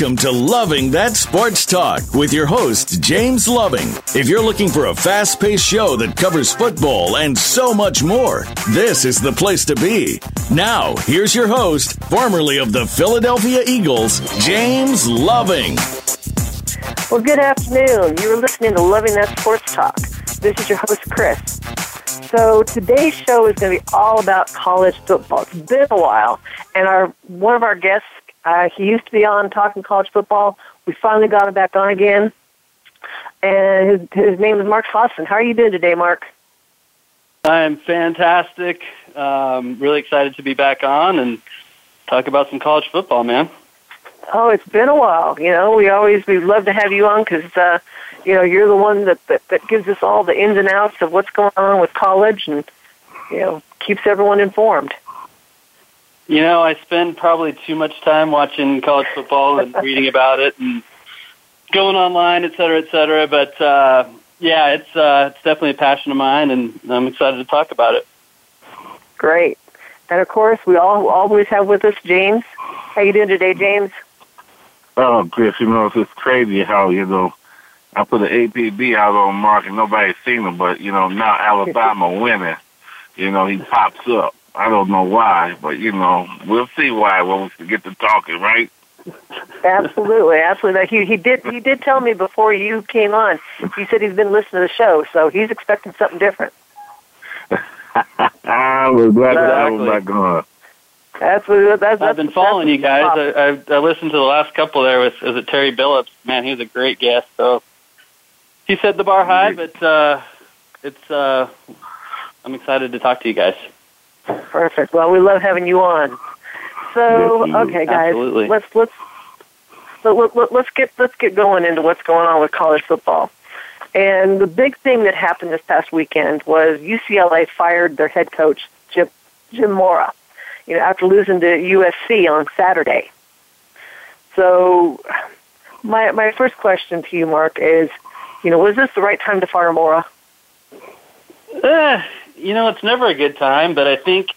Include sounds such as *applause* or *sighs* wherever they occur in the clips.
Welcome to Loving That Sports Talk with your host, James Loving. If you're looking for a fast paced show that covers football and so much more, this is the place to be. Now, here's your host, formerly of the Philadelphia Eagles, James Loving. Well, good afternoon. You're listening to Loving That Sports Talk. This is your host, Chris. So today's show is going to be all about college football. It's been a while, and our one of our guests, uh, he used to be on talking college football. We finally got him back on again, and his, his name is Mark Fosson. How are you doing today, Mark? I'm fantastic. Um, really excited to be back on and talk about some college football, man. Oh, it's been a while. You know, we always we love to have you on because uh, you know you're the one that, that that gives us all the ins and outs of what's going on with college and you know keeps everyone informed. You know, I spend probably too much time watching college football and *laughs* reading about it and going online, et cetera, et cetera. But uh, yeah, it's uh, it's definitely a passion of mine, and I'm excited to talk about it. Great, and of course we all always have with us James. How you doing today, James? Oh, Chris, you know, it's crazy how, you know, I put an APB out on Mark and nobody's seen him, but, you know, now *laughs* Alabama winning, you know, he pops up. I don't know why, but, you know, we'll see why when we get to talking, right? Absolutely, absolutely. He he did he did tell me before you came on. He said he's been listening to the show, so he's expecting something different. *laughs* I was glad that I was back on. That's what that's. I've been following you guys. I, I I listened to the last couple there with is it Terry Billups? Man, he was a great guest. So he set the bar high, but uh, it's uh, I'm excited to talk to you guys. Perfect. Well, we love having you on. So okay, guys, Absolutely. let's let's so let, let, let's get let's get going into what's going on with college football. And the big thing that happened this past weekend was UCLA fired their head coach Jim Jim Mora you know, after losing to USC on Saturday. So, my my first question to you, Mark, is, you know, was this the right time to fire Mora? Uh, you know, it's never a good time, but I think,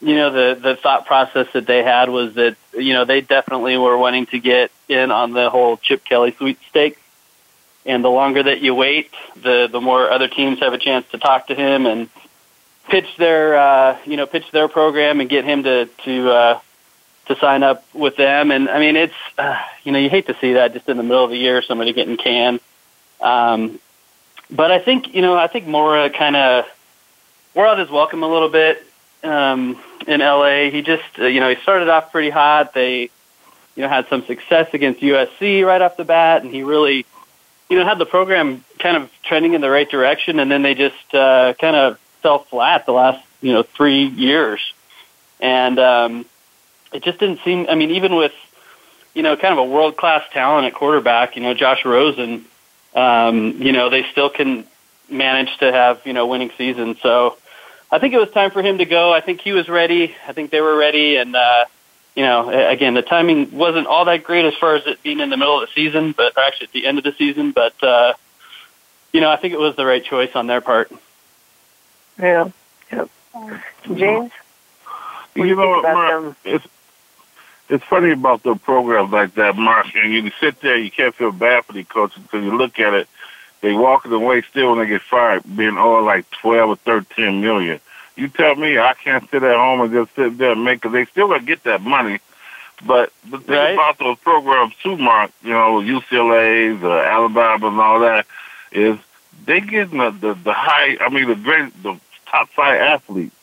you know, the the thought process that they had was that, you know, they definitely were wanting to get in on the whole Chip Kelly sweepstake. And the longer that you wait, the the more other teams have a chance to talk to him and pitch their uh, you know pitch their program and get him to to uh, to sign up with them. And I mean, it's uh, you know you hate to see that just in the middle of the year, somebody getting canned. Um, but I think you know I think Mora kind of his welcome a little bit um, in LA. He just uh, you know he started off pretty hot. They you know had some success against USC right off the bat, and he really you know had the program kind of trending in the right direction, and then they just uh, kind of fell flat the last you know three years, and um, it just didn't seem. I mean, even with you know kind of a world class talent at quarterback, you know Josh Rosen, um, you know they still can manage to have you know winning seasons. So I think it was time for him to go. I think he was ready. I think they were ready, and uh, you know again the timing wasn't all that great as far as it being in the middle of the season, but or actually at the end of the season, but. uh you know, I think it was the right choice on their part. Yeah. Yep. James? You know, what, Mark, it's it's funny about the programs like that, Mark. And you sit there, you can't feel bad for the coaches because you look at it, they walking away still when they get fired, being all like twelve or thirteen million. You tell me I can't sit at home and just sit there and make because they still gonna get that money. But the thing Right. about those programs too, Mark, you know, UCLA, the uh, Alabama, and all that, is they getting the, the the high. I mean, the great, the top five athletes.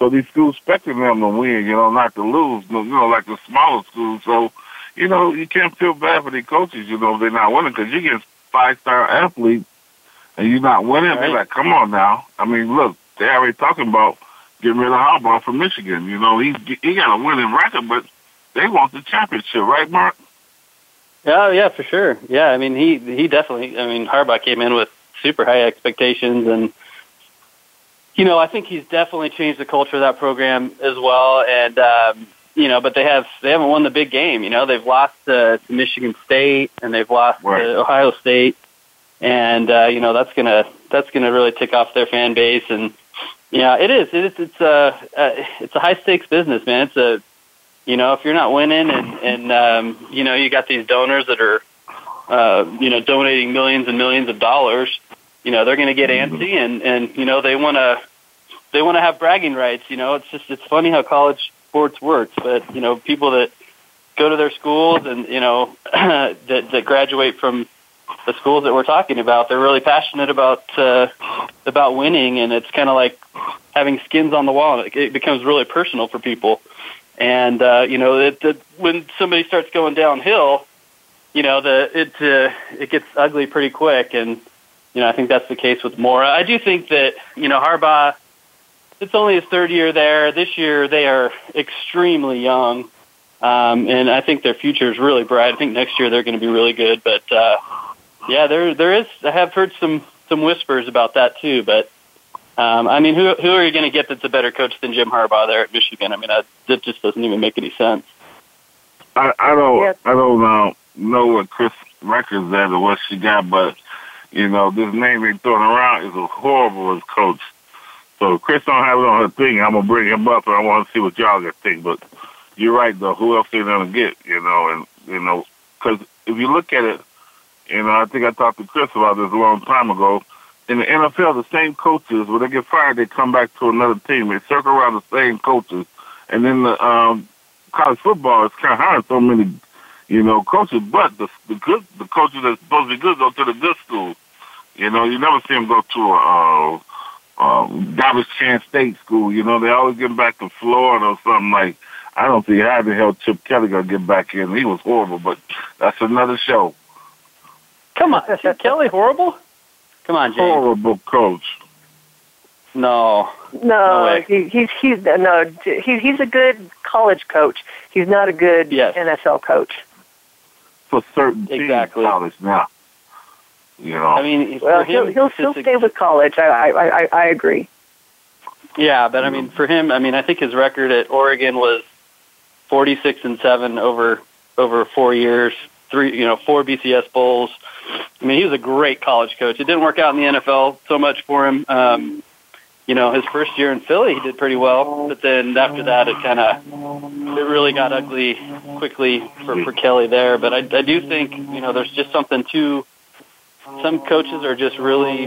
So these schools expecting them to win, you know, not to lose, you know, like the smaller schools. So, you know, you can't feel bad for the coaches, you know, if they're not winning because you get five star athlete and you're not winning. They're like, come on now. I mean, look, they're already talking about getting rid of Harbaugh from Michigan. You know, he he got a winning record, but they want the championship, right, Mark? Oh yeah, for sure. Yeah, I mean he he definitely. I mean Harbaugh came in with super high expectations, and you know I think he's definitely changed the culture of that program as well. And um, you know, but they have they haven't won the big game. You know, they've lost uh, to Michigan State and they've lost Right. to Ohio State, and uh, you know that's gonna that's gonna really tick off their fan base. And yeah, it is. It is. It's a uh, it's a high stakes business, man. It's a you know, if you're not winning and and um, you know you got these donors that are uh, you know donating millions and millions of dollars, you know they're going to get antsy and and you know they want to they want to have bragging rights. You know, it's just it's funny how college sports works, but you know people that go to their schools and you know *clears throat* that that graduate from the schools that we're talking about, they're really passionate about uh, about winning, and it's kind of like having skins on the wall. It, it becomes really personal for people, and uh, you know, it, it, when somebody starts going downhill, you know, the it uh, it gets ugly pretty quick, and you know, I think that's the case with Mora. I do think that you know Harbaugh. It's only his third year there. This year they are extremely young, um, and I think their future is really bright. I think next year they're going to be really good. But uh, yeah, there there is. I have heard some some whispers about that too. But um, I mean, who who are you going to get that's a better coach than Jim Harbaugh there at Michigan? I mean, that, that just doesn't even make any sense. I I don't yeah. I don't uh, know what Chris records at or what she got, but you know this name they throwing around is a horrible as coach. So Chris don't have it on her thing. I'm gonna bring him up, and I want to see what y'all gonna think. But you're right, though. Who else they gonna get? You know, and you know, because if you look at it, you know, I think I talked to Chris about this a long time ago. In the NFL, the same coaches, when they get fired, they come back to another team. They circle around the same coaches. And then the um, college football is kind of hiring so many, you know, coaches. But the the good, the coaches that's supposed to be good go to the good schools. You know, you never see them go to a uh, um, Davis Chance State school. You know, they always get back to Florida or something like. I don't see how the hell Chip Kelly gonna get back in. He was horrible, but that's another show. Come on, Chip Kelly horrible? Come on, James. Horrible coach. No. No, no he, he's he's no he, he's a good college coach. He's not a good yes. NFL coach. For certain teams, exactly. college now. You know. I mean, well, he'll he'll still stay with college. I I I, I agree. Yeah, but I mean, for him, I mean, I think his record at Oregon was forty-six and seven over over four years, three, you know, four BCS bowls. I mean, he was a great college coach. It didn't work out in the NFL so much for him. Um, you know, his first year in Philly, he did pretty well, but then after that, it kind of it really got ugly quickly for for Kelly there. But I, I do think you know there's just something to some coaches are just really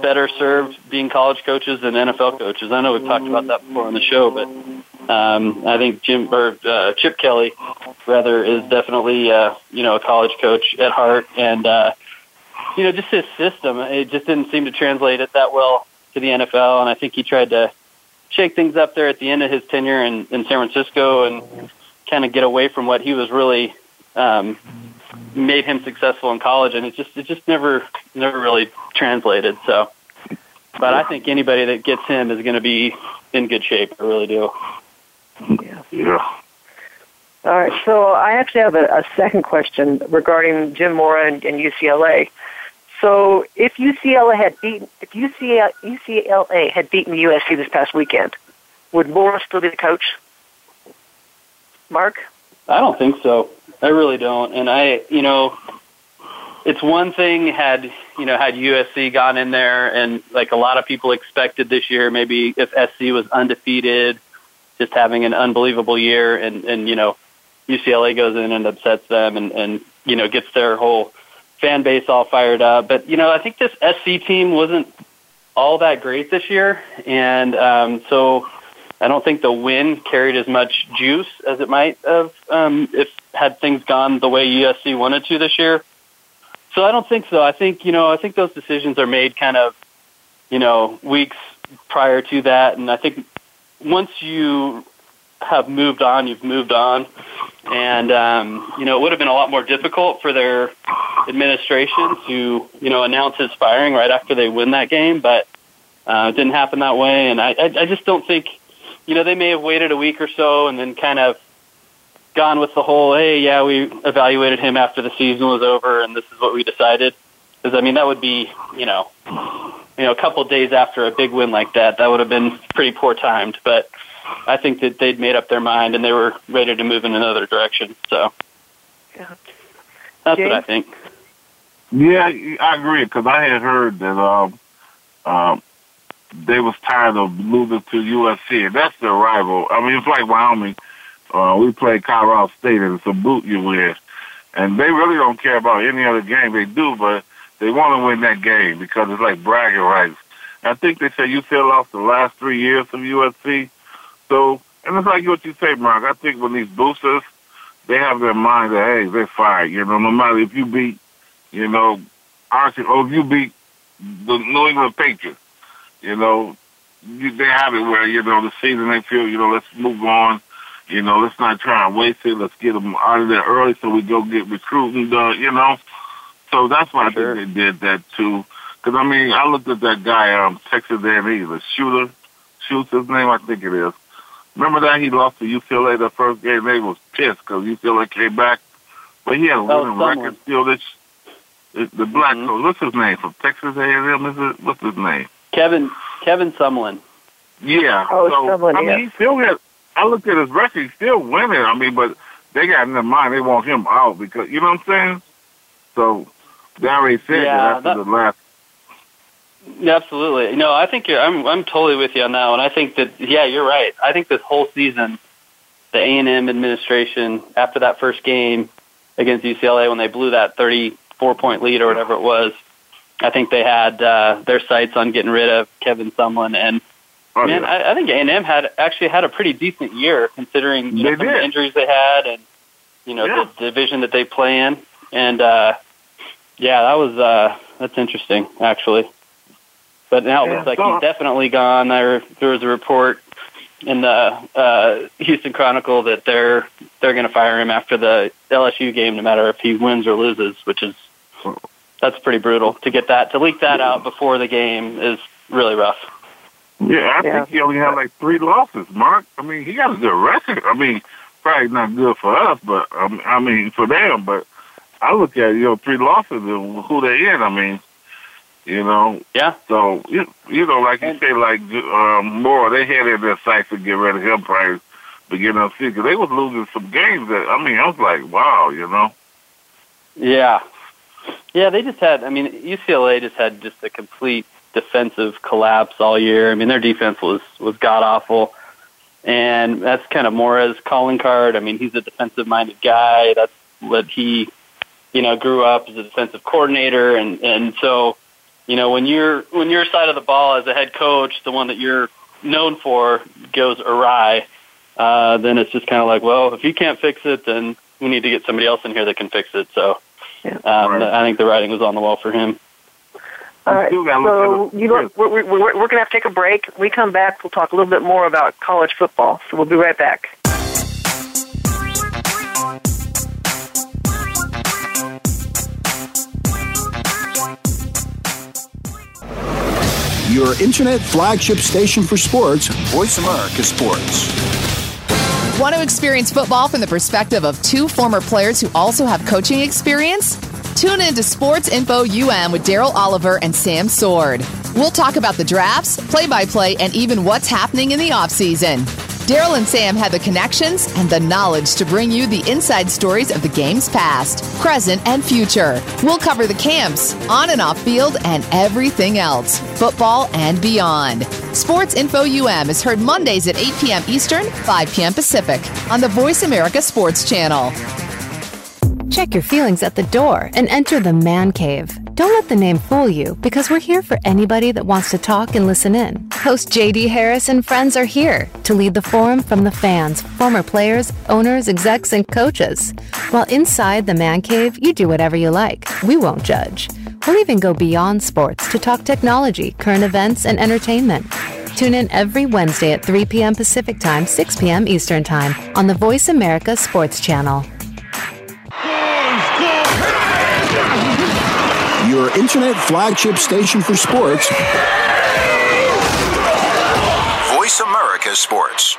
better served being college coaches than NFL coaches. I know we've talked about that before on the show, but um, I think Jim or uh, Chip Kelly rather is definitely uh, you know a college coach at heart, and uh, you know just his system it just didn't seem to translate it that well to the NFL, and I think he tried to shake things up there at the end of his tenure in, in San Francisco and kind of get away from what he was really um, made him successful in college, and it just it just never never really translated. So, but I think anybody that gets him is going to be in good shape. I really do. Yeah. Yeah. All right. So I actually have a, a second question regarding Jim Mora and, and UCLA. So if UCLA had beaten, if UCLA, UCLA had beaten USC this past weekend, would Mora still be the coach? Mark? I don't think so. I really don't. And I, you know, it's one thing had you know had USC gone in there and like a lot of people expected this year, maybe if SC was undefeated, just having an unbelievable year, and and you know UCLA goes in and upsets them, and and you know gets their whole fan base all fired up. But you know I think this SC team wasn't all that great this year, and um, so I don't think the win carried as much juice as it might have um, if had things gone the way USC wanted to this year. So I don't think so. I think you know I think those decisions are made kind of you know weeks prior to that, and I think once you have moved on, you've moved on, and um, you know it would have been a lot more difficult for their administration to you know announce his firing right after they win that game, but uh, it didn't happen that way, and I I, I just don't think you know, they may have waited a week or so and then kind of gone with the whole, hey, yeah, we evaluated him after the season was over and this is what we decided. Because I mean, that would be, you know, you know, a couple of days after a big win like that, that would have been pretty poor timed. But I think that they'd made up their mind and they were ready to move in another direction. So yeah. that's James? what I think. Yeah, I agree because I had heard that um, um, they was tired of losing to USC, and that's their rival. I mean, it's like Wyoming. Uh, we played Colorado State, and it's a boot you win. And they really don't care about any other game. They do, but they want to win that game because it's like bragging rights. I think they say UCLA lost the last three years of USC. So, and it's like what you say, Mark. I think when these boosters, they have their mind that, hey, they're fired. You know, no matter if you beat, you know, Archie, or if you beat the New England Patriots, you know, you, they have it where, you know, the season they feel, you know, let's move on. You know, let's not try and waste it. Let's get them out of there early so we go get recruiting done, you know. So that's why sure. I think they did that too. Because, I mean, I looked at that guy, um, Texas A&M, he's a shooter. Shoots his name, I think it is. Remember that he lost to UCLA the first game? They was pissed because UCLA came back. But he had a winning oh, record still. This, the black mm-hmm. coach, what's his name from Texas A&M? Is it? What's his name? Kevin Kevin Sumlin. Yeah. Oh, so, Sumlin, I mean, yeah. he still got. I looked at his record; he's still winning. I mean, but they got in their mind they want him out because you know what I'm saying. So they already said yeah, that after that, the last. Absolutely. No, I think you're. I'm. I'm totally with you on that one. I think that. Yeah, you're right. I think this whole season, the A and M administration after that first game against UCLA when they blew that 34 point lead or whatever it was, I think they had uh, their sights on getting rid of Kevin Sumlin and. Oh, Man, yeah. I, I think A and M had actually had a pretty decent year considering you know, some of the injuries they had and you know Yeah. the division that they play in. And uh, yeah, that was uh, that's interesting actually. But now it looks like he's definitely gone. There there was a report in the uh, Houston Chronicle that they're they're going to fire him after the LSU game, no matter if he wins or loses, which is that's pretty brutal to get that to leak that out before the game is really rough. Yeah, I Yeah. think he only had like three losses, Mark. I mean, he got a good record. I mean, probably not good for us, but um, I mean for them. But I look at you know three losses and who they in. I mean, you know. Yeah. So you you know like you And- say like um, more they had in their sights to get rid of him probably beginning of the season. 'Cause They was losing some games that I mean I was like wow, you know. Yeah. Yeah, they just had I mean UCLA just had just a complete defensive collapse all year. I mean their defense was was god awful. And that's kind of Mora's calling card. I mean, he's a defensive minded guy. That's what he you know, grew up as a defensive coordinator and and so, you know, when you're when your side of the ball as a head coach, the one that you're known for goes awry, uh, then it's just kind of like, well, if you can't fix it, then we need to get somebody else in here that can fix it. So, Yeah. um, Right. I think the writing was on the wall for him. All right. So look at it. you know, we're, we're, we're, we're going to have to take a break. When we come back, we'll talk a little bit more about college football. So we'll be right back. Your internet flagship station for sports, Voice America Sports. Want to experience football from the perspective of two former players who also have coaching experience? Tune in to Sports Info UM with Daryl Oliver and Sam Sword. We'll talk about the drafts, play by play, and even what's happening in the offseason. Daryl and Sam have the connections and the knowledge to bring you the inside stories of the game's past, present, and future. We'll cover the camps, on and off field, and everything else, football and beyond. Sports Info UM is heard Mondays at 8 p.m. Eastern, 5 p.m. Pacific on the Voice America Sports Channel. Check your feelings at the door and enter the man cave. Don't let the name fool you because we're here for anybody that wants to talk and listen in. Host JD Harris and friends are here to lead the forum from the fans, former players, owners, execs, and coaches. While inside the man cave, you do whatever you like. We won't judge. We'll even go beyond sports to talk technology, current events, and entertainment. Tune in every Wednesday at 3 p.m. Pacific Time, 6 p.m. Eastern Time on the Voice America Sports Channel. Your internet flagship station for sports, Voice America Sports.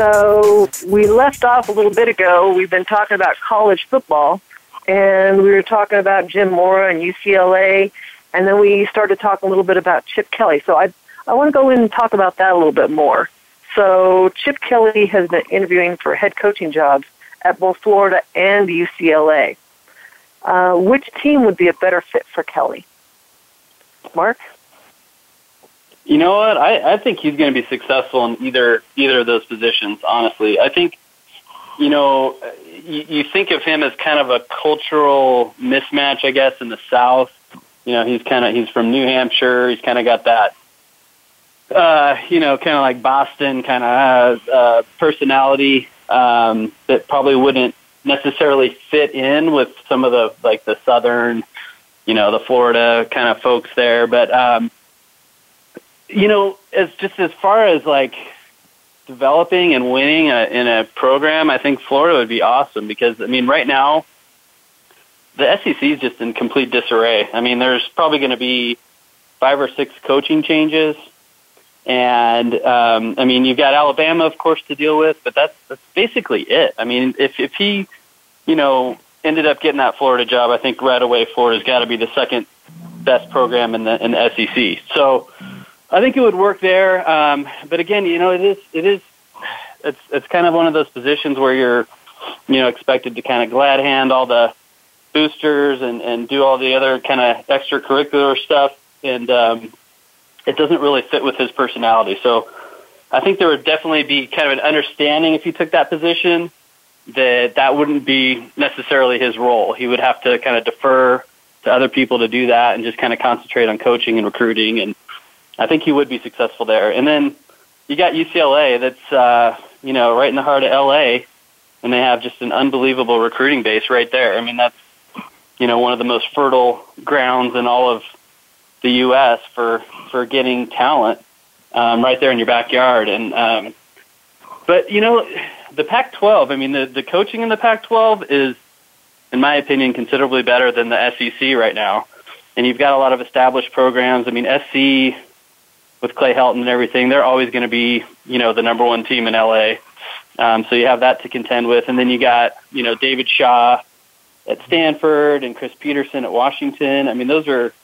So, we left off a little bit ago. We've been talking about college football, and we were talking about Jim Mora and UCLA, and then we started talking a little bit about Chip Kelly. So, I, I want to go in and talk about that a little bit more. So, Chip Kelly has been interviewing for head coaching jobs at both Florida and UCLA. Uh, which team would be a better fit for Kelly? Mark? You know what? I, I think he's going to be successful in either either of those positions. Honestly, I think you know you, you think of him as kind of a cultural mismatch, I guess, in the South. You know, he's kind of he's from New Hampshire. He's kind of got that uh, you know, kind of like Boston kind of uh, uh, personality um, that probably wouldn't necessarily fit in with some of the like the southern, you know, the Florida kind of folks there. But um, you know, as just as far as like developing and winning a, in a program, I think Florida would be awesome because I mean, right now the SEC is just in complete disarray. I mean, there's probably going to be five or six coaching changes. And um, I mean, you've got Alabama, of course, to deal with, but that's that's basically it. I mean, if if he, you know, ended up getting that Florida job, I think right away Florida's got to be the second best program in the in the SEC. So I think it would work there. Um, but again, you know, it is it is it's it's kind of one of those positions where you're, you know, expected to kind of glad hand all the boosters and and do all the other kind of extracurricular stuff, and um, it doesn't really fit with his personality. So I think there would definitely be kind of an understanding if he took that position that that wouldn't be necessarily his role. He would have to kind of defer to other people to do that and just kind of concentrate on coaching and recruiting and I think he would be successful there. And then you got UCLA that's uh, you know right in the heart of LA, and they have just an unbelievable recruiting base right there. I mean that's you know one of the most fertile grounds in all of the U.S. for for getting talent um, right there in your backyard. And um, but you know the Pac-12. I mean the the coaching in the Pac-12 is, in my opinion, considerably better than the SEC right now. And you've got a lot of established programs. I mean SC with Clay Helton and everything, they're always going to be, you know, the number one team in LA. Um, so you have that to contend with, and then you got, you know, David Shaw at Stanford and Chris Petersen at Washington. I mean, those are,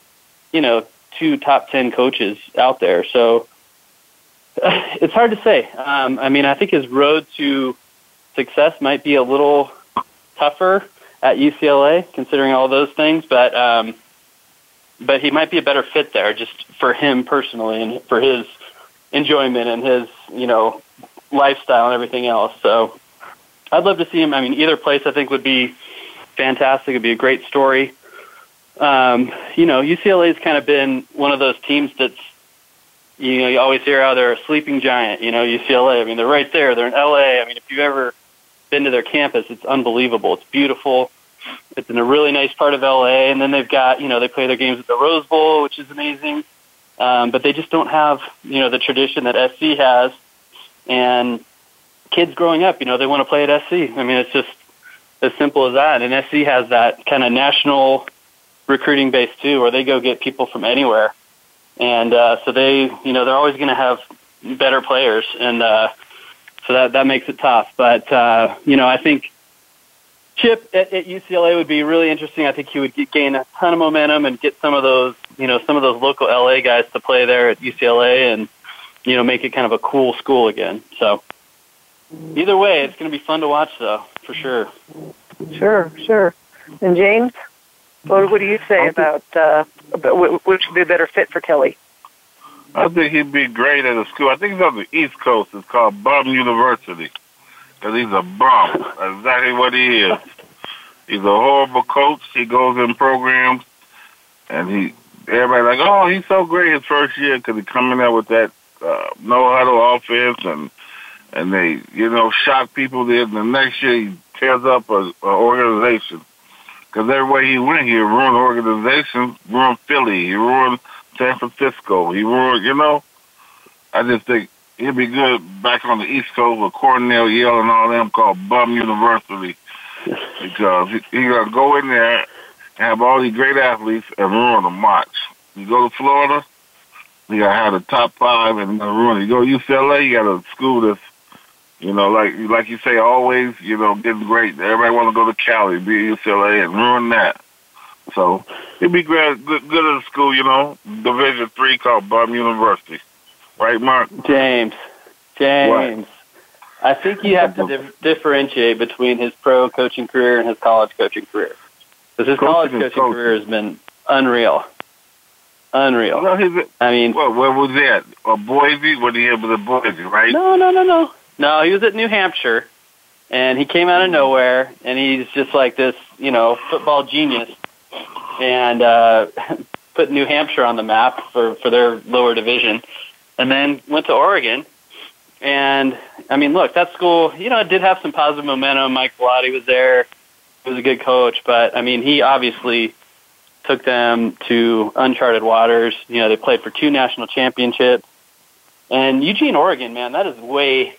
you know, two top ten coaches out there. So *laughs* it's hard to say. Um, I mean, I think his road to success might be a little tougher at UCLA, considering all those things, but. Um, but he might be a better fit there just for him personally and for his enjoyment and his you know lifestyle and everything else. So I'd love to see him. I mean, either place I think would be fantastic. It'd be a great story. Um, you know, UCLA's kind of been one of those teams that's you know you always hear how they're a sleeping giant. You know, UCLA. I mean, they're right there. They're in LA. I mean, if you've ever been to their campus, it's unbelievable. It's beautiful. It's in a really nice part of LA, and then they've got you know they play their games at the Rose Bowl, which is amazing. Um, but they just don't have you know the tradition that SC has, and kids growing up, you know, they want to play at SC. I mean, it's just as simple as that. And SC has that kind of national recruiting base too, where they go get people from anywhere, and uh, so they you know they're always going to have better players, and uh, so that that makes it tough. But uh, you know, I think Chip at, at UCLA would be really interesting. I think he would get, gain a ton of momentum and get some of those, you know, some of those local LA guys to play there at UCLA and, you know, make it kind of a cool school again. So either way, it's going to be fun to watch, though, for sure. Sure, sure. And James, what, what do you say about, uh, about which would be a better fit for Kelly? I think he'd be great at a school. I think he's on the East Coast. It's called Bum University because he's a bum. That's exactly what he is. He's a horrible coach. He goes in programs, and he everybody like, oh, he's so great his first year because he's coming out with that uh, no huddle offense, and and they you know shock people. Then the next year he tears up a, a organization because everywhere he went, he ruined organizations, ruined Philly, he ruined San Francisco, he ruined you know. I just think he'll be good back on the East Coast with Cornell, Yale, and all them called Bum University *laughs* because he, he gonna go in there and have all these great athletes and ruin them. Watch. You go to Florida, You got to have the top five and ruin it. You go UCLA, you got a school that's, you know, like like you say, always, you know, getting great. Everybody want to go to Cali, be at UCLA, and ruin that. So it'd be great, good, good at a school, you know, Division three called Bum University, right, Mark? James, James. What? I think you have to dif- differentiate between his pro coaching career and his college coaching career. Because his college coaching, coaching career has been unreal. Unreal. Well, his, I mean, well, where was that? A Boise? When he was at Boise, right? No, no, no, no. No, he was at New Hampshire, and he came out of nowhere, and he's just like this, you know, football genius, and uh, *laughs* put New Hampshire on the map for for their lower division, and then went to Oregon. And I mean, look, that school, you know, it did have some positive momentum. Mike Bellotti was there; he was a good coach, but I mean, he obviously took them to uncharted waters. You know, they played for two national championships. And Eugene, Oregon, man, that is way,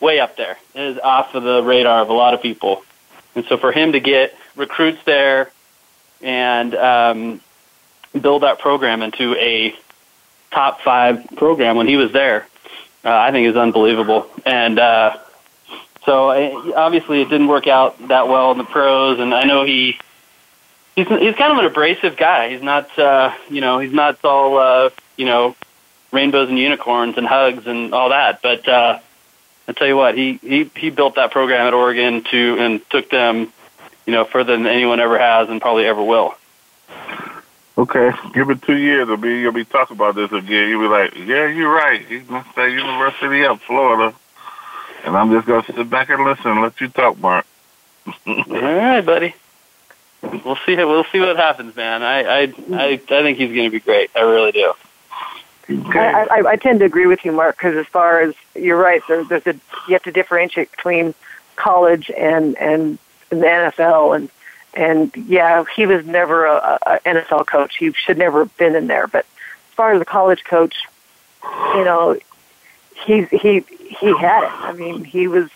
way up there. It is off of the radar of a lot of people. And so for him to get recruits there and um, build that program into a top five program when he was there, uh, I think is unbelievable. And uh, so uh, obviously it didn't work out that well in the pros, and I know he he's he's kind of an abrasive guy. He's not uh, you know he's not all uh, you know rainbows and unicorns and hugs and all that. But uh, I tell you what, he he he built that program at Oregon to and took them you know further than anyone ever has and probably ever will. Okay, give it two years, you'll be you'll be talking about this again. You'll be like, yeah, you're right. He's gonna say University of Florida, and I'm just gonna sit back and listen and let you talk, Mark. *laughs* all right, buddy we'll see. We'll see what happens, man. I I I, I think he's going to be great. I really do. I, I, I tend to agree with you, Mark, because as far as you're right, there, there's a you have to differentiate between college and and the NFL, and and yeah, he was never a, a NFL coach. He should never have been in there. But as far as a college coach, you know, he's he he had it. I mean, he was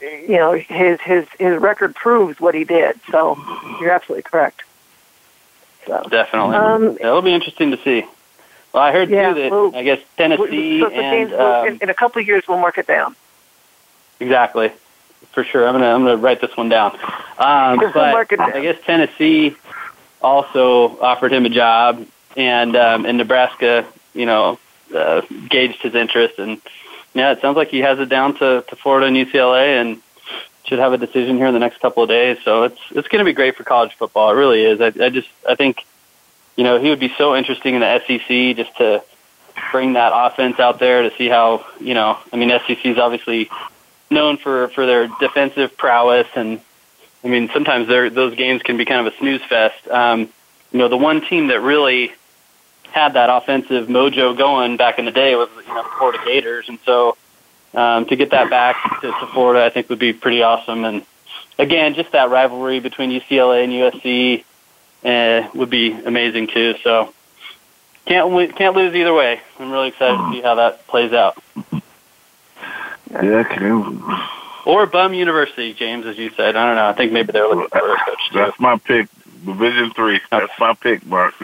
you know his his his record proves what he did. So you're absolutely correct. So definitely, um, it'll be interesting to see. Well, I heard yeah, too that well, I guess Tennessee so, so and um, in, in, a couple of years we'll mark it down. Exactly, for sure. I'm gonna I'm gonna write this one down. Um, but. I guess Tennessee also offered him a job, and um, in Nebraska, you know, uh, gauged his interest and yeah, it sounds like he has it down to, to Florida and UCLA, and should have a decision here in the next couple of days. So it's it's going to be great for college football. It really is. I, I just I think you know he would be so interesting in the SEC just to bring that offense out there to see how you know. I mean, SEC is obviously known for for their defensive prowess, and I mean sometimes those games can be kind of a snooze fest. Um, you know, the one team that really had that offensive mojo going back in the day was you know Florida Gators, and so um, to get that back to, to Florida, I think would be pretty awesome. And again, just that rivalry between UCLA and USC uh, would be amazing too. So can't can't lose either way. I'm really excited to see how that plays out. Yeah, can. Or Bum University, James, as you said. I don't know. I think maybe they're looking for a coach too. That's my pick. Division three. That's my pick, Mark. *laughs*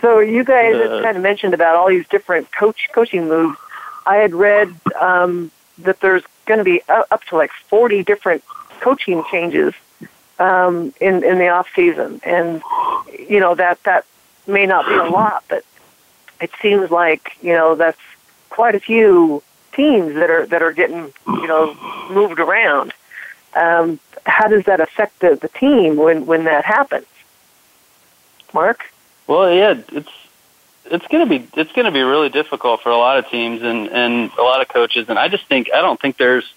so you guys uh, kind of mentioned about all these different coach coaching moves. I had read um, that there's going to be up to like 40 different coaching changes um, in in the off season, and you know that that may not be a lot, but it seems like you know that's quite a few teams that are that are getting you know moved around. Um, how does that affect the, the team when when that happens? Mark? Well, yeah, it's it's going to be it's going to be really difficult for a lot of teams and and a lot of coaches. And I just think I don't think there's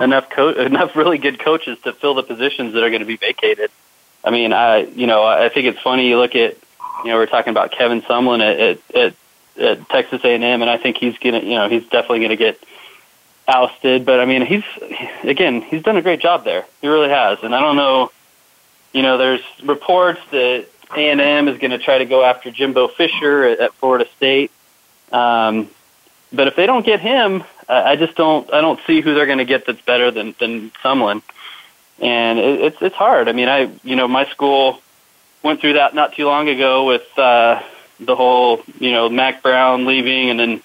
enough co- *laughs* enough really good coaches to fill the positions that are going to be vacated. I mean, I you know I think it's funny you look at you know we're talking about Kevin Sumlin at at, at, at Texas A&M, and I think he's gonna you know he's definitely to get ousted. But I mean, he's again he's done a great job there. He really has, and I don't know. You know, there's reports that a&M is going to try to go after Jimbo Fisher at, at Florida State. Um, but if they don't get him, I just don't I don't see who they're going to get that's better than than Sumlin. And it, it's it's hard. I mean, I you know my school went through that not too long ago with uh, the whole, you know, Mack Brown leaving and then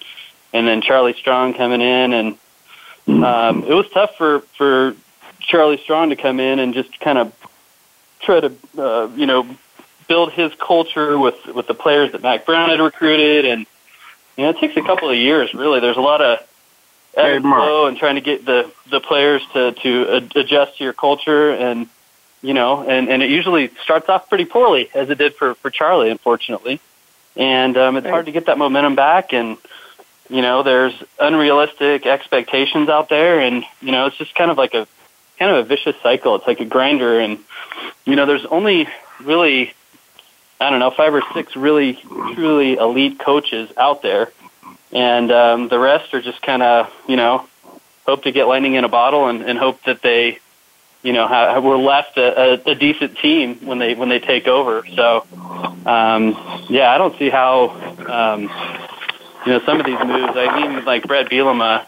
and then Charlie Strong coming in, and um, it was tough for for Charlie Strong to come in and just kind of try to, uh, you know, build his culture with with the players that Mack Brown had recruited, and you know, it takes a couple of years. Really, there's a lot of ebb and flow and trying to get the the players to to adjust to your culture. And you know and and it usually starts off pretty poorly as it did for for Charlie unfortunately. And um it's hard to get that momentum back and you know there's unrealistic expectations out there and you know it's just kind of like a kind of a vicious cycle. It's like a grinder and you know there's only really I don't know five or six really truly elite coaches out there. And um, the rest are just kind of you know hope to get lightning in a bottle and, and hope that they you know ha- we're left a, a, a decent team when they when they take over. So um, yeah, I don't see how um, you know some of these moves. I mean, like Bret Bielema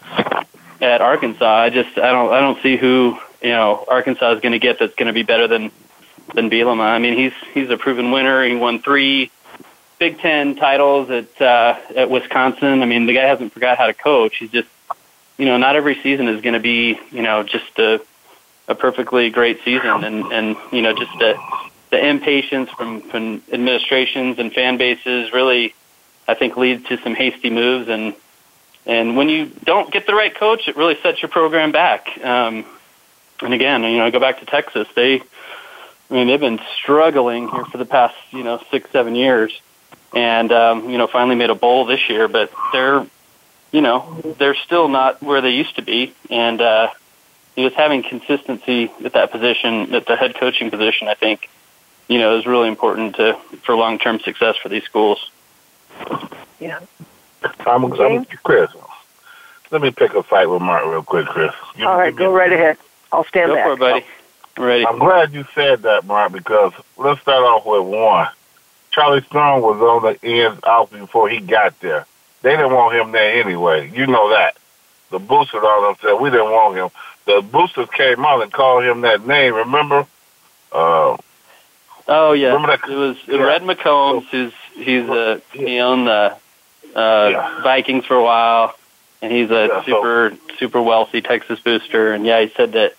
at Arkansas. I just I don't I don't see who you know Arkansas is going to get that's going to be better than than Bielema. I mean, he's he's a proven winner. He won three Big Ten titles at uh, at Wisconsin. I mean, the guy hasn't forgot how to coach. He's just, you know, not every season is going to be, you know, just a a perfectly great season, and and you know, just the the impatience from from administrations and fan bases really, I think, leads to some hasty moves, and and when you don't get the right coach, it really sets your program back. Um, and again, you know, I go back to Texas. They, I mean, they've been struggling here for the past, you know, six, seven years and um, you know finally made a bowl this year. But they're you know they're still not where they used to be, and uh, just having consistency at that position, at the head coaching position, I think you know is really important to for long term success for these schools. Yeah. I'm, I'm Chris. Let me pick a fight with Mark real quick, Chris. Give, All right, go right ahead. I'll stand go back. for it, buddy. I'm ready. I'm glad you said that, Mark, because let's start off with one. Charlie Strong was on the ends out before he got there. They didn't want him there anyway. You know that. The boosters all them said we didn't want him. The boosters came out and called him that name. Remember? Uh, oh yeah. Remember that? It was yeah. Red McCombs. Who's he's uh, he owned the uh, yeah. Vikings for a while, and he's a yeah, super so, super wealthy Texas booster. And yeah, he said that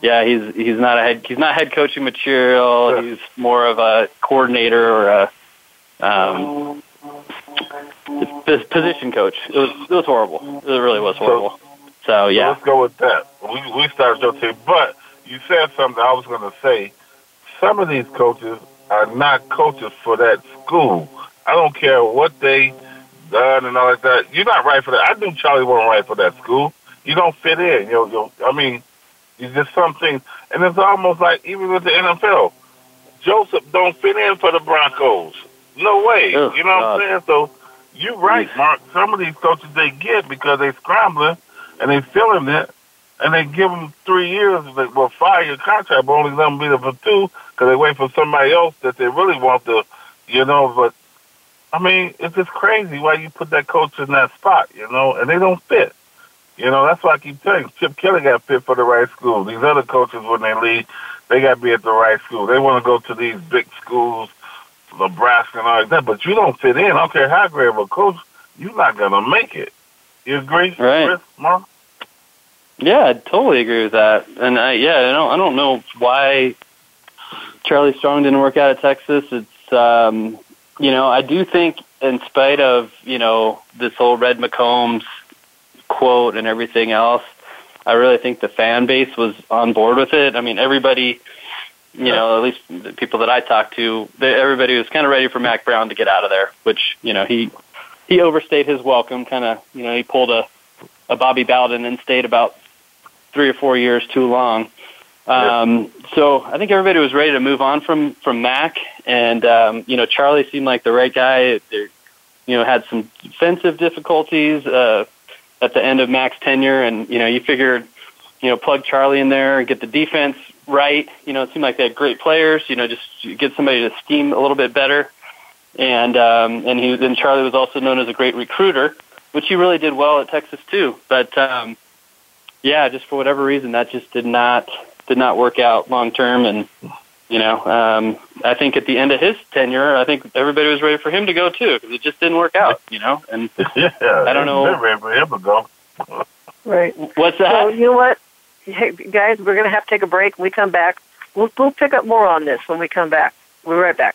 yeah, he's he's not a head he's not head coaching material. He's more of a coordinator or a um, position coach. It was it was horrible. It really was horrible. So, so yeah, so let's go with that. We we started your team, but you said something I was going to say. Some of these coaches are not coaches for that school. I don't care what they done and all like that. You're not right for that. I knew Charlie wasn't right for that school. You don't fit in. You know, you I mean, it's just something, and it's almost like even with the NFL, Joseph don't fit in for the Broncos. No way. Oh, you know God. what I'm saying? So you're right, Mark. Some of these coaches they get because they're scrambling and they feeling it, and they give them three years, They, well, fire your contract, but only let them be there for two because they wait for somebody else that they really want to, you know. But I mean, it's just crazy why you put that coach in that spot, you know, and they don't fit. You know, that's why I keep telling you, Chip Kelly got fit for the right school. These other coaches, when they leave, they got to be at the right school. They want to go to these big schools, Nebraska and all like that, but you don't fit in. I don't care how great of a coach, you're not going to make it. You agree, right. Chris, Mom? Yeah, I totally agree with that. And I, yeah, I don't, I don't know why Charlie Strong didn't work out at Texas. It's, um, you know, I do think in spite of, you know, this whole Red McCombs quote and everything else. I really think the fan base was on board with it. I mean, everybody, you know, at least the people that I talked to, they, everybody was kind of ready for Mack Brown to get out of there, which, you know, he he overstayed his welcome, kind of, you know, he pulled a a Bobby Bowden and stayed about three or four years too long. Um, so I think everybody was ready to move on from from Mack, and um, you know, Charlie seemed like the right guy. They, you know, had some defensive difficulties. Uh, at the end of Mack's tenure, and you know you figured you know plug Charlie in there and get the defense right. You know it seemed like they had great players. You know just get somebody to scheme a little bit better, and um, and he and Charlie was also known as a great recruiter, which he really did well at Texas too. But um, yeah, just for whatever reason that just did not did not work out long term, and you know, um, I think at the end of his tenure, I think everybody was ready for him to go too because it just didn't work out, you know. And *laughs* yeah, I don't know. They're ready for him to go. Right. What's that? So you know what, hey, guys, we're going to have to take a break. When we come back, we'll we'll pick up more on this when we come back. We'll be right back.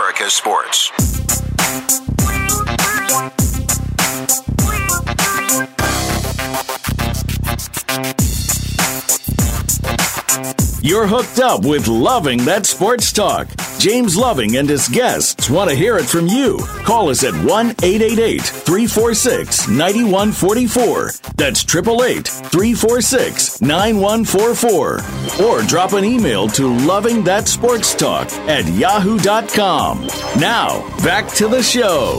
Sports. You're hooked up with Loving That Sports Talk. James Loving and his guests want to hear it from you. Call us at 1 888 346 9144. That's 888 346 9144. Or drop an email to Loving That Sports Talk at yahoo.com. Now, back to the show.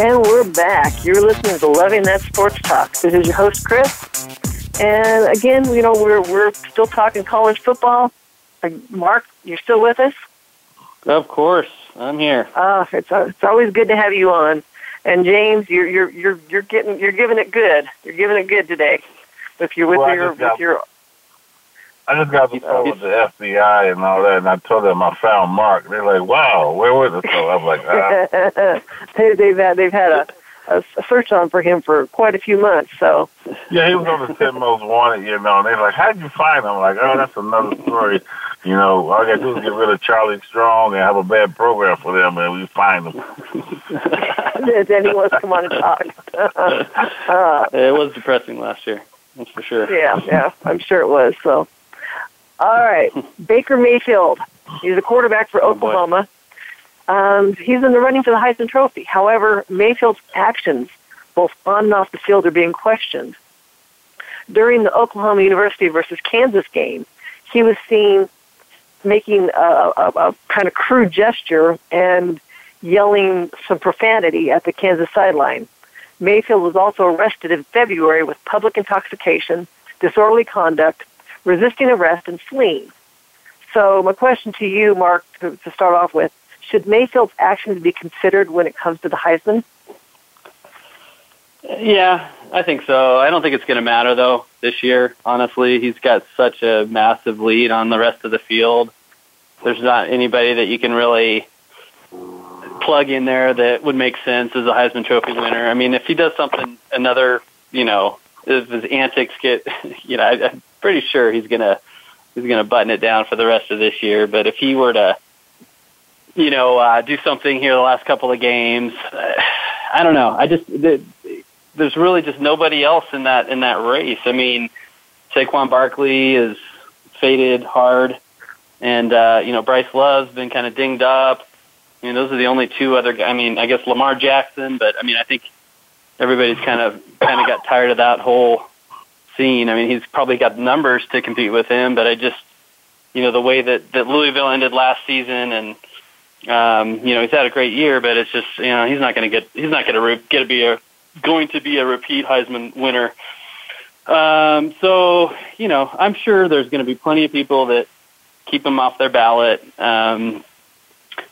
And we're back. You're listening to Loving That Sports Talk. This is your host, Chris. And again, you know, we're we're still talking college football. Uh, Mark, you're still with us? Of course, I'm here. Uh, it's uh, it's always good to have you on. And James, you're you're you're you're getting you're giving it good. You're giving it good today. If you're with Well, I your just got- with your I just got the phone with the FBI and all that, and I told them I found Mark. They're like, "Wow, where was it?" So I'm like, ah. *laughs* they, they've had they've had a, a search on for him for quite a few months. So "Yeah, he was on the ten most wanted," you know. And they're like, "How'd you find him?" I'm like, "Oh, that's another story." You know, all I got to do is get rid of Charlie Strong and have a bad program for them, and we find them. then he wants to come on and talk. *laughs* uh, It was depressing last year, that's for sure. yeah, yeah, I'm sure it was. So, all right, Baker Mayfield. He's a quarterback for Oh, boy. Um, he's in the running for the Heisman Trophy. However, Mayfield's actions, both on and off the field, are being questioned. During the Oklahoma University versus Kansas game, he was seen making a, a, a kind of crude gesture and yelling some profanity at the Kansas sideline. Mayfield was also arrested in February with public intoxication, disorderly conduct, resisting arrest, and fleeing. So, my question to you, Mark, to, to start off with, should Mayfield's actions be considered when it comes to the Heisman? Yeah, I think so. I don't think it's going to matter though this year. Honestly, he's got such a massive lead on the rest of the field. There's not anybody that you can really plug in there that would make sense as a Heisman Trophy winner. I mean, if he does something another, you know, if his antics get, *laughs* you know, I, I'm pretty sure he's gonna he's gonna button it down for the rest of this year. But if he were to, you know, uh, do something here the last couple of games, *sighs* I don't know. I just the, there's really just nobody else in that in that race. I mean, Saquon Barkley is faded hard, and uh, you know Bryce Love's been kind of dinged up. I mean, those are the only two other. I mean, I guess Lamar Jackson, but I mean, I think everybody's kind of kind of got tired of that whole scene. I mean, he's probably got numbers to compete with him, but I just, you know, the way that that Louisville ended last season, and um, you know, he's had a great year, but it's just, you know, he's not going to get he's not going to re- get to be a going to be a repeat Heisman winner. Um, so, you know, I'm sure there's going to be plenty of people that keep him off their ballot. Um,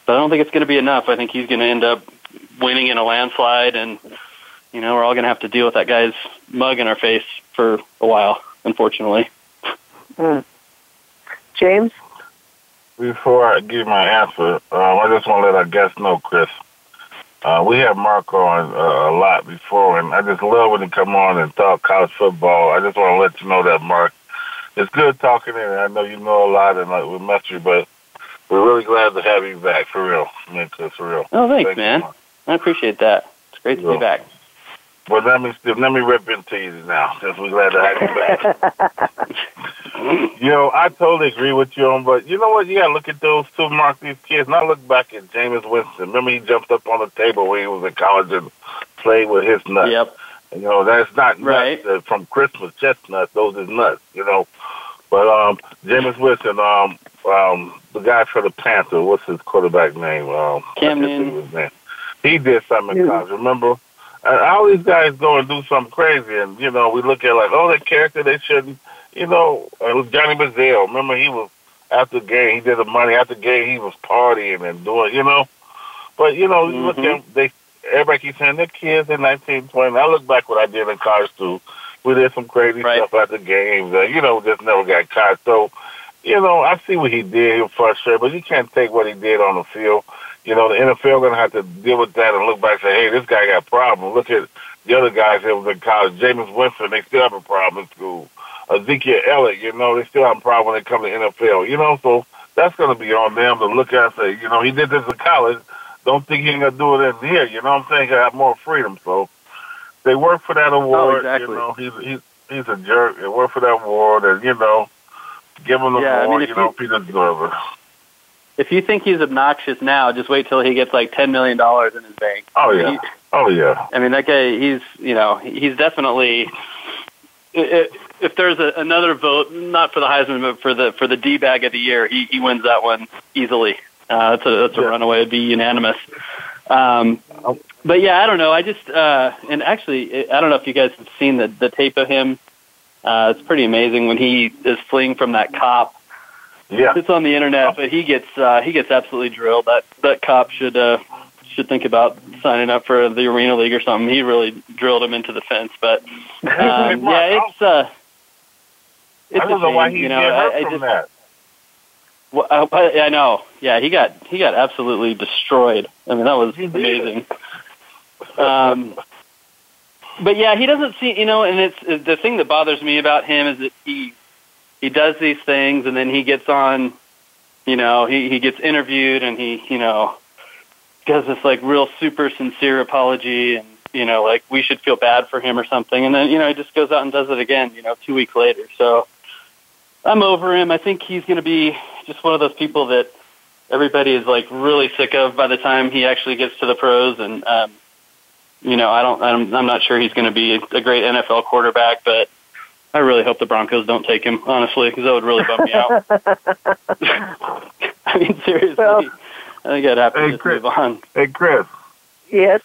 but I don't think it's going to be enough. I think he's going to end up winning in a landslide, and you know we're all going to have to deal with that guy's mug in our face for a while, unfortunately. Mm. James. Before I give my answer, um, I just want to let our guests know, Chris. Uh, we have Mark on uh, a lot before, and I just love when he come on and talk college football. I just want to let you know that, Mark. It's good talking, and I know you know a lot, and like, we met you, but we're really glad to have you back for real. I mean, for real. Oh, thanks, man. You, I appreciate that. It's great to be back. Well, let me let me rip into you now, since we're glad to have you back. *laughs* you know, I totally agree with you on, but you know what? You got to look at those two mark these kids. Now look back at Jameis Winston. Remember, he jumped up on the table when he was in college and played with his nuts. Yep. You know, that's not right. nuts uh, from Christmas chestnuts. Those is nuts. You know, but um, Jameis Winston, um, um, the guy for the Panthers, what's his quarterback name? Um, Cam Newton. He did something in college. Remember? And all these guys go and do something crazy, and you know we look at like, oh, that character they shouldn't. You know, it was Johnny Manziel. Remember, he was after the game. He did the money after the game. He was partying and doing, you know. But you know, mm-hmm. look at they. Everybody keeps saying they're kids in 1920. I look back what I did in college too. We did some crazy right. stuff after games. Uh, you know, just never got caught. So, you know, I see what he did. He was frustrated, but you can't take what he did on the field you know, the NFL going to have to deal with that and look back and say, hey, this guy got a problem. Look at the other guys that was in college. Jameis Winston, they still have a problem in school. Ezekiel Elliott, you know, they still have a problem when they come to NFL. You know, so that's going to be on them to look at and say, you know, he did this in college. Don't think he ain't going to do it in here. You know what I'm saying? He have more freedom. So they work for that oh, award. Oh, exactly. You know, he's, he's, he's a jerk. They work for that award and, you know, give him the yeah, award, I mean, you know, if he deserves it if you think he's obnoxious now, just wait till he gets like ten million dollars in his bank. Oh yeah. He, oh yeah. I mean that guy. He's you know he's definitely. If there's a, another vote, not for the Heisman, but for the for the D bag of the year, he he wins that one easily. Uh, that's a that's a yeah. runaway. It'd be unanimous. Um, but yeah, I don't know. I just uh, and actually, I don't know if you guys have seen the the tape of him. Uh, it's pretty amazing when he is fleeing from that cop yeah, it's on the internet, but he gets uh, he gets absolutely drilled. That that cop should uh, should think about signing up for the arena league or something. He really drilled him into the fence. But *laughs* um, yeah, it's uh, it's I don't know why he you know, I, I, from just, that. Well, I, I know. Yeah, he got he got absolutely destroyed. I mean, that was amazing. *laughs* Um, but yeah, he doesn't see you know, and it's the thing that bothers me about him is that he he does these things and then he gets on you know he he gets interviewed and he you know does this like real super sincere apology and you know like we should feel bad for him or something. And then you know he just goes out and does it again you know 2 weeks later. So I'm over him. I think he's going to be just one of those people that everybody is like really sick of by the time he actually gets to the pros. And um you know I don't I'm I'm not sure he's going to be a great NFL quarterback but I really hope the Broncos don't take him, honestly, because that would really bum me out. *laughs* *laughs* I mean, seriously, well, I think I'd have to hey, just Chris, move on. Hey, Chris. Yes.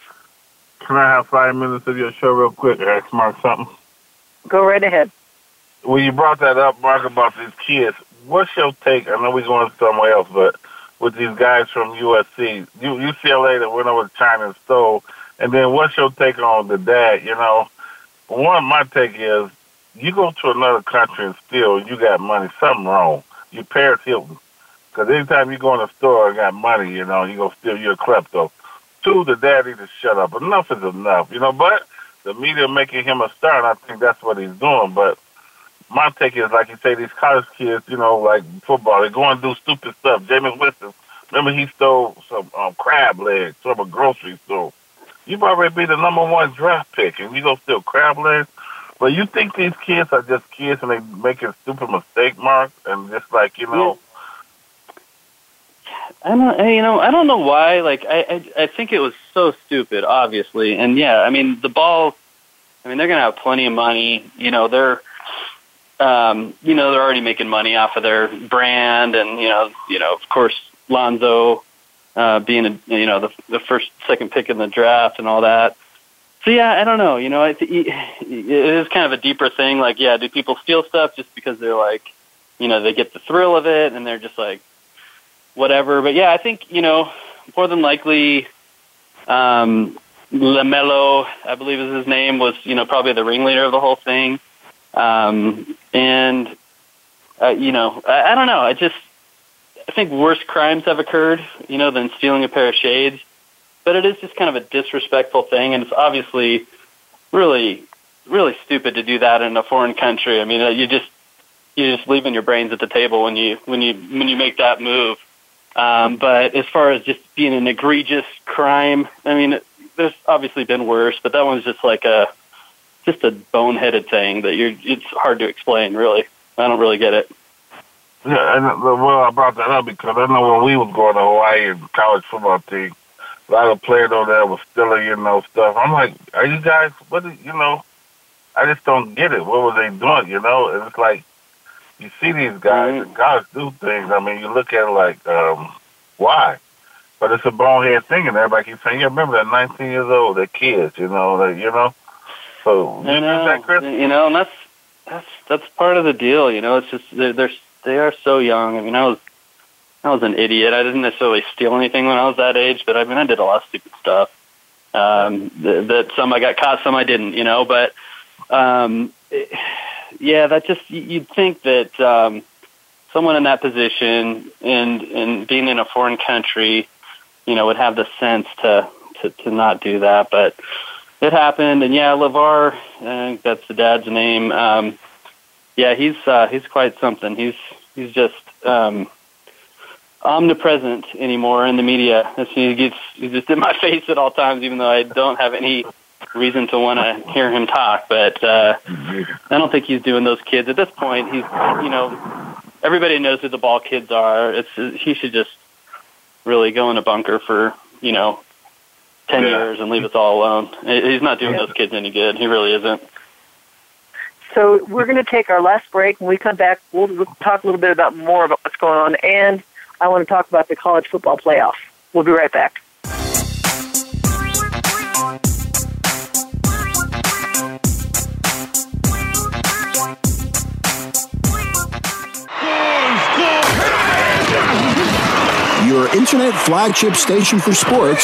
Can I have five minutes of your show real quick? Ask Mark something. Go right ahead. Well, you brought that up, Mark, about these kids. What's your take? I know we're going somewhere else, but with these guys from USC, UCLA that went over to China and stole, and then what's your take on the dad? You know, one, of my take is you go to another country and steal, you got money, something wrong. You Paris Hilton. Because anytime you go in a store and got money, you know, you go steal, you're a klepto. Two, the daddy to shut up. Enough is enough, you know, but the media making him a star, and I think that's what he's doing. But my take is, like you say, these college kids, you know, like football, they go and do stupid stuff. Jameis Winston, remember he stole some um, crab legs from a grocery store. You've already be the number one draft pick, and you go steal crab legs. But you think these kids are just kids and they making stupid mistake marks and just like you know. I don't, you know, I don't know why. Like, I, I, I think it was so stupid, obviously, and yeah, I mean, the ball. I mean, they're gonna have plenty of money. You know, they're, um, you know, they're already making money off of their brand, and you know, you know, of course, Lonzo, uh, being a, you know, the the first, second pick in the draft and all that. So yeah, I don't know. You know, it, it is kind of a deeper thing. Like, yeah, do people steal stuff just because they're like, you know, they get the thrill of it, and they're just like whatever. But yeah, I think you know more than likely, um, LaMelo, I believe is his name, was you know probably the ringleader of the whole thing. Um, and uh, you know, I, I don't know. I just I think worse crimes have occurred, you know, than stealing a pair of shades. But it is just kind of a disrespectful thing, and it's obviously really, really stupid to do that in a foreign country. I mean, uh, you just you're just leaving your brains at the table when you when you when you make that move. Um, but as far as just being an egregious crime, I mean, there's obviously been worse, but that one's just like a just a boneheaded thing that you're. It's hard to explain, really. I don't really get it. Yeah, and uh, well, I brought that up because I know when we was going to Hawaii and college football team, a lot of players over there was stealing, you know, stuff. I'm like, are you guys? What? Is, you know, I just don't get it. What were they doing? You know, and it's like you see these guys, mm-hmm. and guys do things. I mean, you look at it like, um, why? But it's a bonehead thing, and everybody keeps saying, "Yeah, remember that 19 years old, they're kids, you know, they, you know." So you know, that, Chris? you know, and that's that's that's part of the deal. You know, it's just they're, they're they are so young. I mean, I was I was an idiot. I didn't necessarily steal anything when I was that age, but I mean, I did a lot of stupid stuff. Um, that, that some I got caught, some I didn't. You know, but um, it, yeah, that just you'd think that um, someone in that position and and being in a foreign country, you know, would have the sense to to, to not do that, but it happened. And yeah, LaVar, I think that's the dad's name. Um, yeah, he's uh, he's quite something. He's he's just um, omnipresent anymore in the media. He gets he's just in my *laughs* face at all times, even though I don't have any reason to want to hear him talk. But uh, I don't think he's doing those kids at this point. He's you know everybody knows who the ball kids are. It's he should just really go in a bunker for you know ten yeah. years and leave us all alone. He's not doing yeah. those kids any good. He really isn't. So we're going to take our last break. When we come back, we'll talk a little bit about more about what's going on, and I want to talk about the college football playoff. We'll be right back. Your internet flagship station for sports.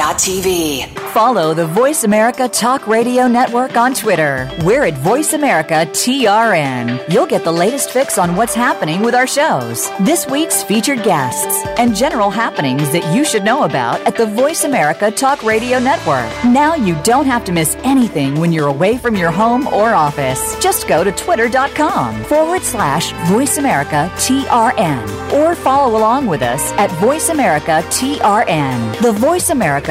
Follow the Voice America Talk Radio Network on Twitter. We're at Voice America TRN. You'll get the latest fix on what's happening with our shows, this week's featured guests, and general happenings that you should know about at the Voice America Talk Radio Network. Now you don't have to miss anything when you're away from your home or office. Just go to twitter.com forward slash Voice America TRN or follow along with us at Voice America TRN, the Voice America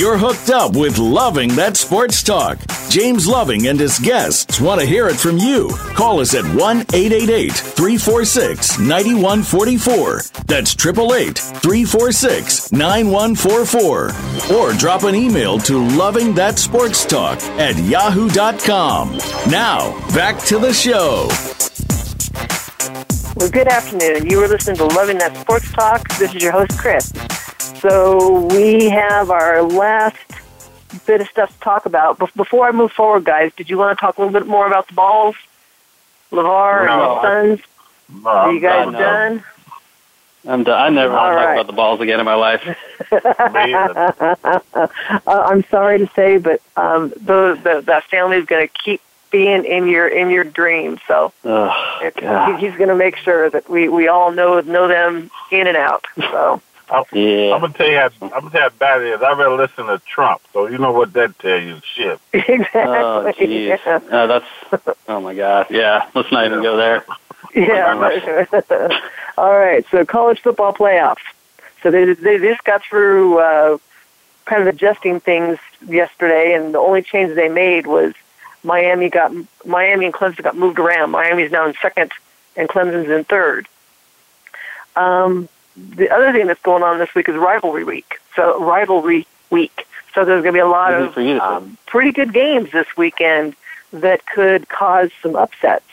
You're hooked up with Loving That Sports Talk. James Loving and his guests want to hear it from you. Call us at 1 888 346 9144. That's 888 346 9144. Or drop an email to Loving That Sports Talk at yahoo.com. Now, back to the show. Well, good afternoon. You were listening to Loving That Sports Talk. This is your host, Chris. So we have our last bit of stuff to talk about. But before I move forward, guys, did you want to talk a little bit more about the balls, LaVar No. and his Sons? No, Are you guys done now. done? I'm done. I never want to talk right. about the balls again in my life. *laughs* uh, I'm sorry to say, but um, the, the that family is going to keep being in your in your dreams. So Oh, it, he- he's going to make sure that we we all know know them in and out. So I'm, Yeah. I'm gonna tell you how I'm gonna tell you how bad it is. I rather listen to Trump, so you know what that tell you. Shit. *laughs* exactly. Oh, jeez. yeah. That's. Oh my God. Yeah. Let's not even go there. Yeah. *laughs* All right. So college football playoffs. So they they just got through uh, kind of adjusting things yesterday, and the only change they made was Miami got Miami and Clemson got moved around. Miami's now in second, and Clemson's in third. Um, the other thing that's going on this week is rivalry week. So rivalry week. So there's going to be a lot of for you to say. um, pretty good games this weekend that could cause some upsets.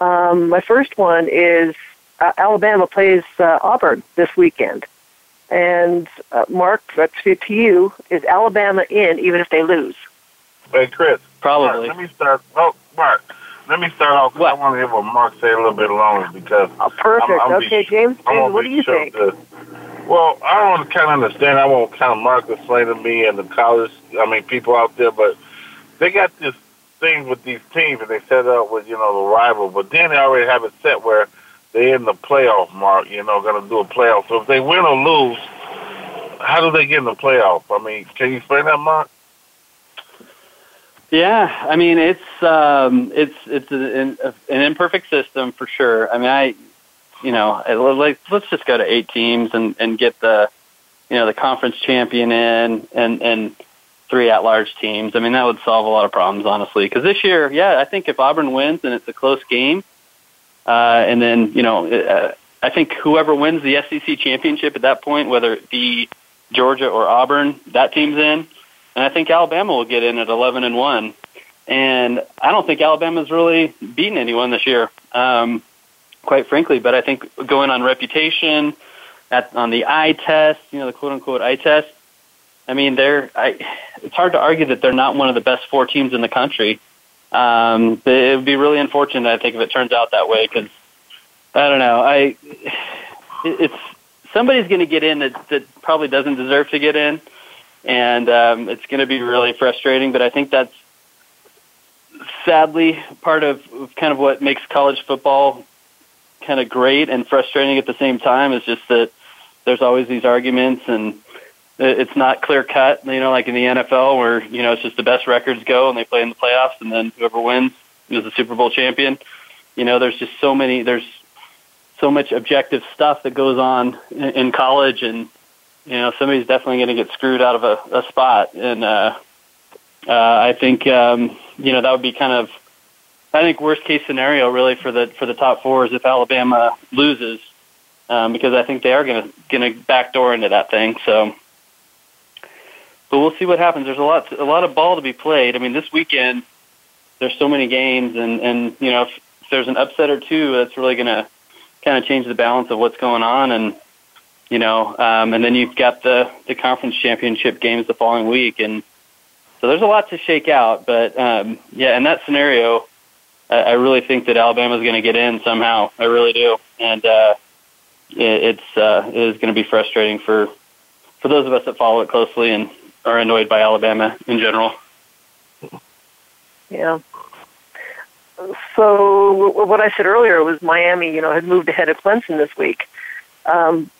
Um, my first one is uh, Alabama plays uh, Auburn this weekend. And uh, Mark, to, to you, is Alabama in even if they lose? Hey, Chris. Probably. Mark, let me start. Oh, Mark. Let me start off. 'cause I want to hear what Mark say a little bit longer because. Oh, perfect. I'm- I'm okay, be- James. I James, won't what do you sure think? to- well, I don't kind of understand. I won't kind of Mark explain to me and the college. I mean, people out there, but they got this thing with these teams, and they set up with you know the rival. But then they already have it set where they're in the playoff. Mark, you know, going to do a playoff. So if they win or lose, how do they get in the playoff? I mean, can you explain that, Mark? Yeah, I mean it's um, it's it's an, an imperfect system for sure. I mean, I you know like let's just go to eight teams and and get the you know the conference champion in and and three at large teams. I mean that would solve a lot of problems honestly. Because this year, yeah, I think if Auburn wins and it's a close game, uh, and then you know uh, I think whoever wins the SEC championship at that point, whether it be Georgia or Auburn, that team's in. And I think Alabama will get in at 11 and 1. And I don't think Alabama's really beaten anyone this year, um, quite frankly. But I think going on reputation, at, on the eye test, you know, the quote unquote eye test, I mean, they're, I, it's hard to argue that they're not one of the best four teams in the country. Um, it would be really unfortunate, I think, if it turns out that way because I don't know. I, it, it's, somebody's going to get in that, that probably doesn't deserve to get in and um, it's going to be really frustrating. But I think that's sadly part of kind of what makes college football kind of great and frustrating at the same time. Is just that there's always these arguments and it's not clear cut. You know, like in the NFL where you know it's just the best records go and they play in the playoffs and then whoever wins is the Super Bowl champion. You know, there's just so many. There's so much objective stuff that goes on in college and you know somebody's definitely going to get screwed out of a, a spot, and uh, uh, I think um, you know that would be kind of I think worst case scenario really for the for the top four is if Alabama loses, um, because I think they are going to going to backdoor into that thing. So, but we'll see what happens. There's a lot a lot of ball to be played. I mean, this weekend there's so many games, and and you know if, if there's an upset or two, that's really going to kind of change the balance of what's going on and you know, um, and then you've got the the conference championship games the following week, and so there's a lot to shake out. But um, yeah, in that scenario, I, I really think that Alabama's going to get in somehow. I really do, and uh, it, it's uh, it is going to be frustrating for for those of us that follow it closely and are annoyed by Alabama in general. Yeah. So what I said earlier was Miami, you know, had moved ahead of Clemson this week. Um,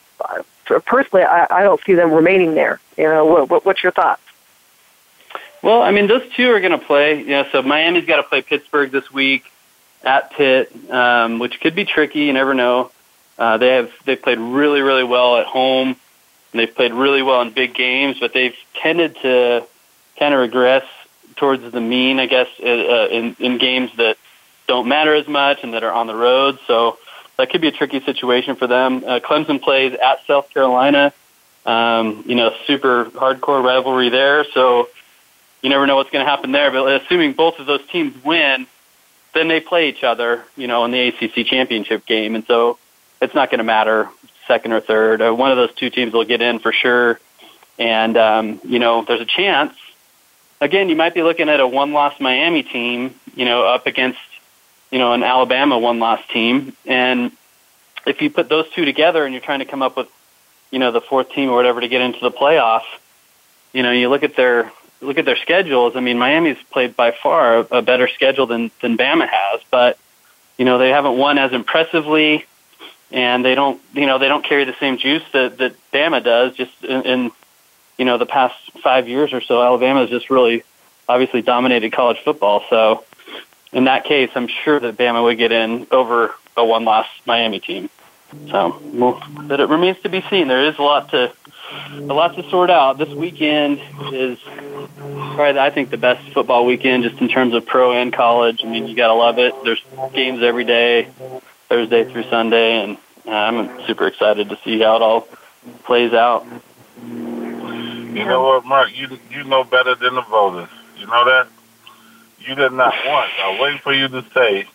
personally, I, I don't see them remaining there. You know, what, what, what's your thoughts? Well, I mean, those two are going to play. You know, so Miami's got to play Pittsburgh this week at Pitt, um, which could be tricky. You never know. Uh, they have they've played really really well at home, and they've played really well in big games, but they've tended to kind of regress towards the mean, I guess, uh, uh, in in games that don't matter as much and that are on the road. So that could be a tricky situation for them. Uh, Clemson plays at South Carolina. Um, you know, super hardcore rivalry there. So you never know what's going to happen there. But assuming both of those teams win, then they play each other, you know, in the ACC championship game, and so it's not going to matter second or third. Uh, one of those two teams will get in for sure, and um, you know, there's a chance again, you might be looking at a one-loss Miami team, you know, up against, you know, an Alabama one-loss team, and if you put those two together and you're trying to come up with, you know, the fourth team or whatever to get into the playoff, you know, you look at their look at their schedules. I mean, Miami's played by far a better schedule than than Bama has, but you know, they haven't won as impressively, and they don't, you know, they don't carry the same juice that that Bama does. Just in, in you know the past five years or so, Alabama has just really obviously dominated college football. So in that case, I'm sure that Bama would get in over a one-loss Miami team. So, well, but it remains to be seen. There is a lot to a lot to sort out. This weekend is probably, I think, the best football weekend just in terms of pro and college. I mean, you got to love it. There's games every day, Thursday through Sunday, and uh, I'm super excited to see how it all plays out. You know what, Mark? You you know better than the voters. You know that. You did not once. I was waiting for you to say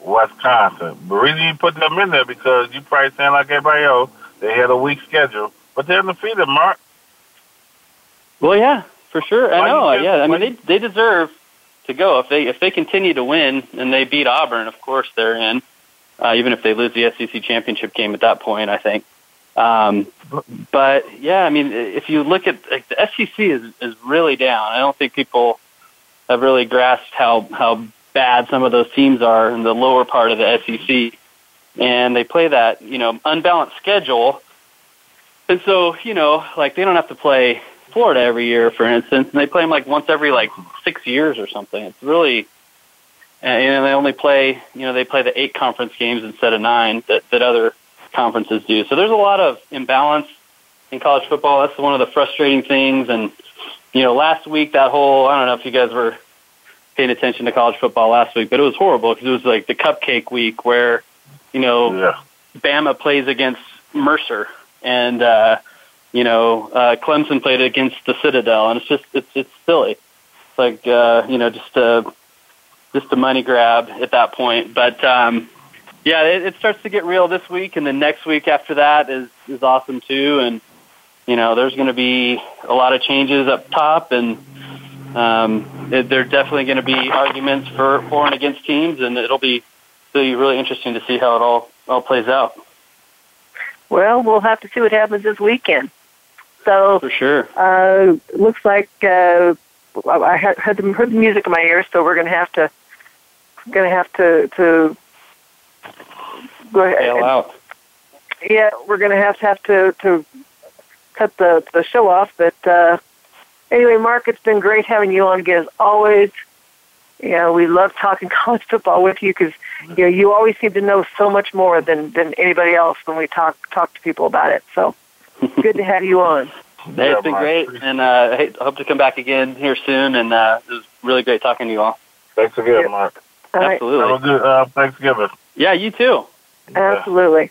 Wisconsin. The reason you put them in there because you probably saying like everybody else, they had a weak schedule, but they're undefeated, Mark. Well, yeah, for sure. I know. Yeah, I mean they they deserve to go if they if they continue to win and they beat Auburn. Of course, they're in. Uh, even if they lose the SEC championship game at that point, I think. Um, but yeah, I mean, if you look at like, the SEC is is really down. I don't think people have really grasped how how bad some of those teams are in the lower part of the SEC, and they play that you know unbalanced schedule, and so you know like they don't have to play Florida every year, for instance, and they play them like once every like six years or something. It's really and you know, they only play you know they play the eight conference games instead of nine that that other conferences do. So there's a lot of imbalance in college football. That's one of the frustrating things. And you know, last week that whole I don't know if you guys were paying attention to college football last week, but it was horrible because it was like the cupcake week where you know yeah. Bama plays against Mercer and uh, you know uh, Clemson played against the Citadel, and it's just it's it's silly. It's like uh, you know just a just a money grab at that point, but. um yeah, it, it starts to get real this week, and then next week after that is is awesome too. And you know, there's going to be a lot of changes up top, and um, it, there are definitely going to be arguments for for and against teams, and it'll be be really interesting to see how it all all plays out. Well, we'll have to see what happens this weekend. So For sure. uh, looks like uh, I had heard the, heard the music in my ears, so we're going to have to going to have to to go ahead. Bail out. Yeah, we're going to have to have to to cut the the show off. But uh, anyway, Mark, it's been great having you on again as always. You know, we love talking *laughs* college football with you because you know you always seem to know so much more than than anybody else when we talk talk to people about it. So *laughs* good to have you on. Hey, it's been great, and uh, I hope to come back again here soon. And uh, it was really great talking to you all. Thanks again, Mark. All right. Absolutely. Have a good uh, Thanksgiving. Yeah, you too. Absolutely.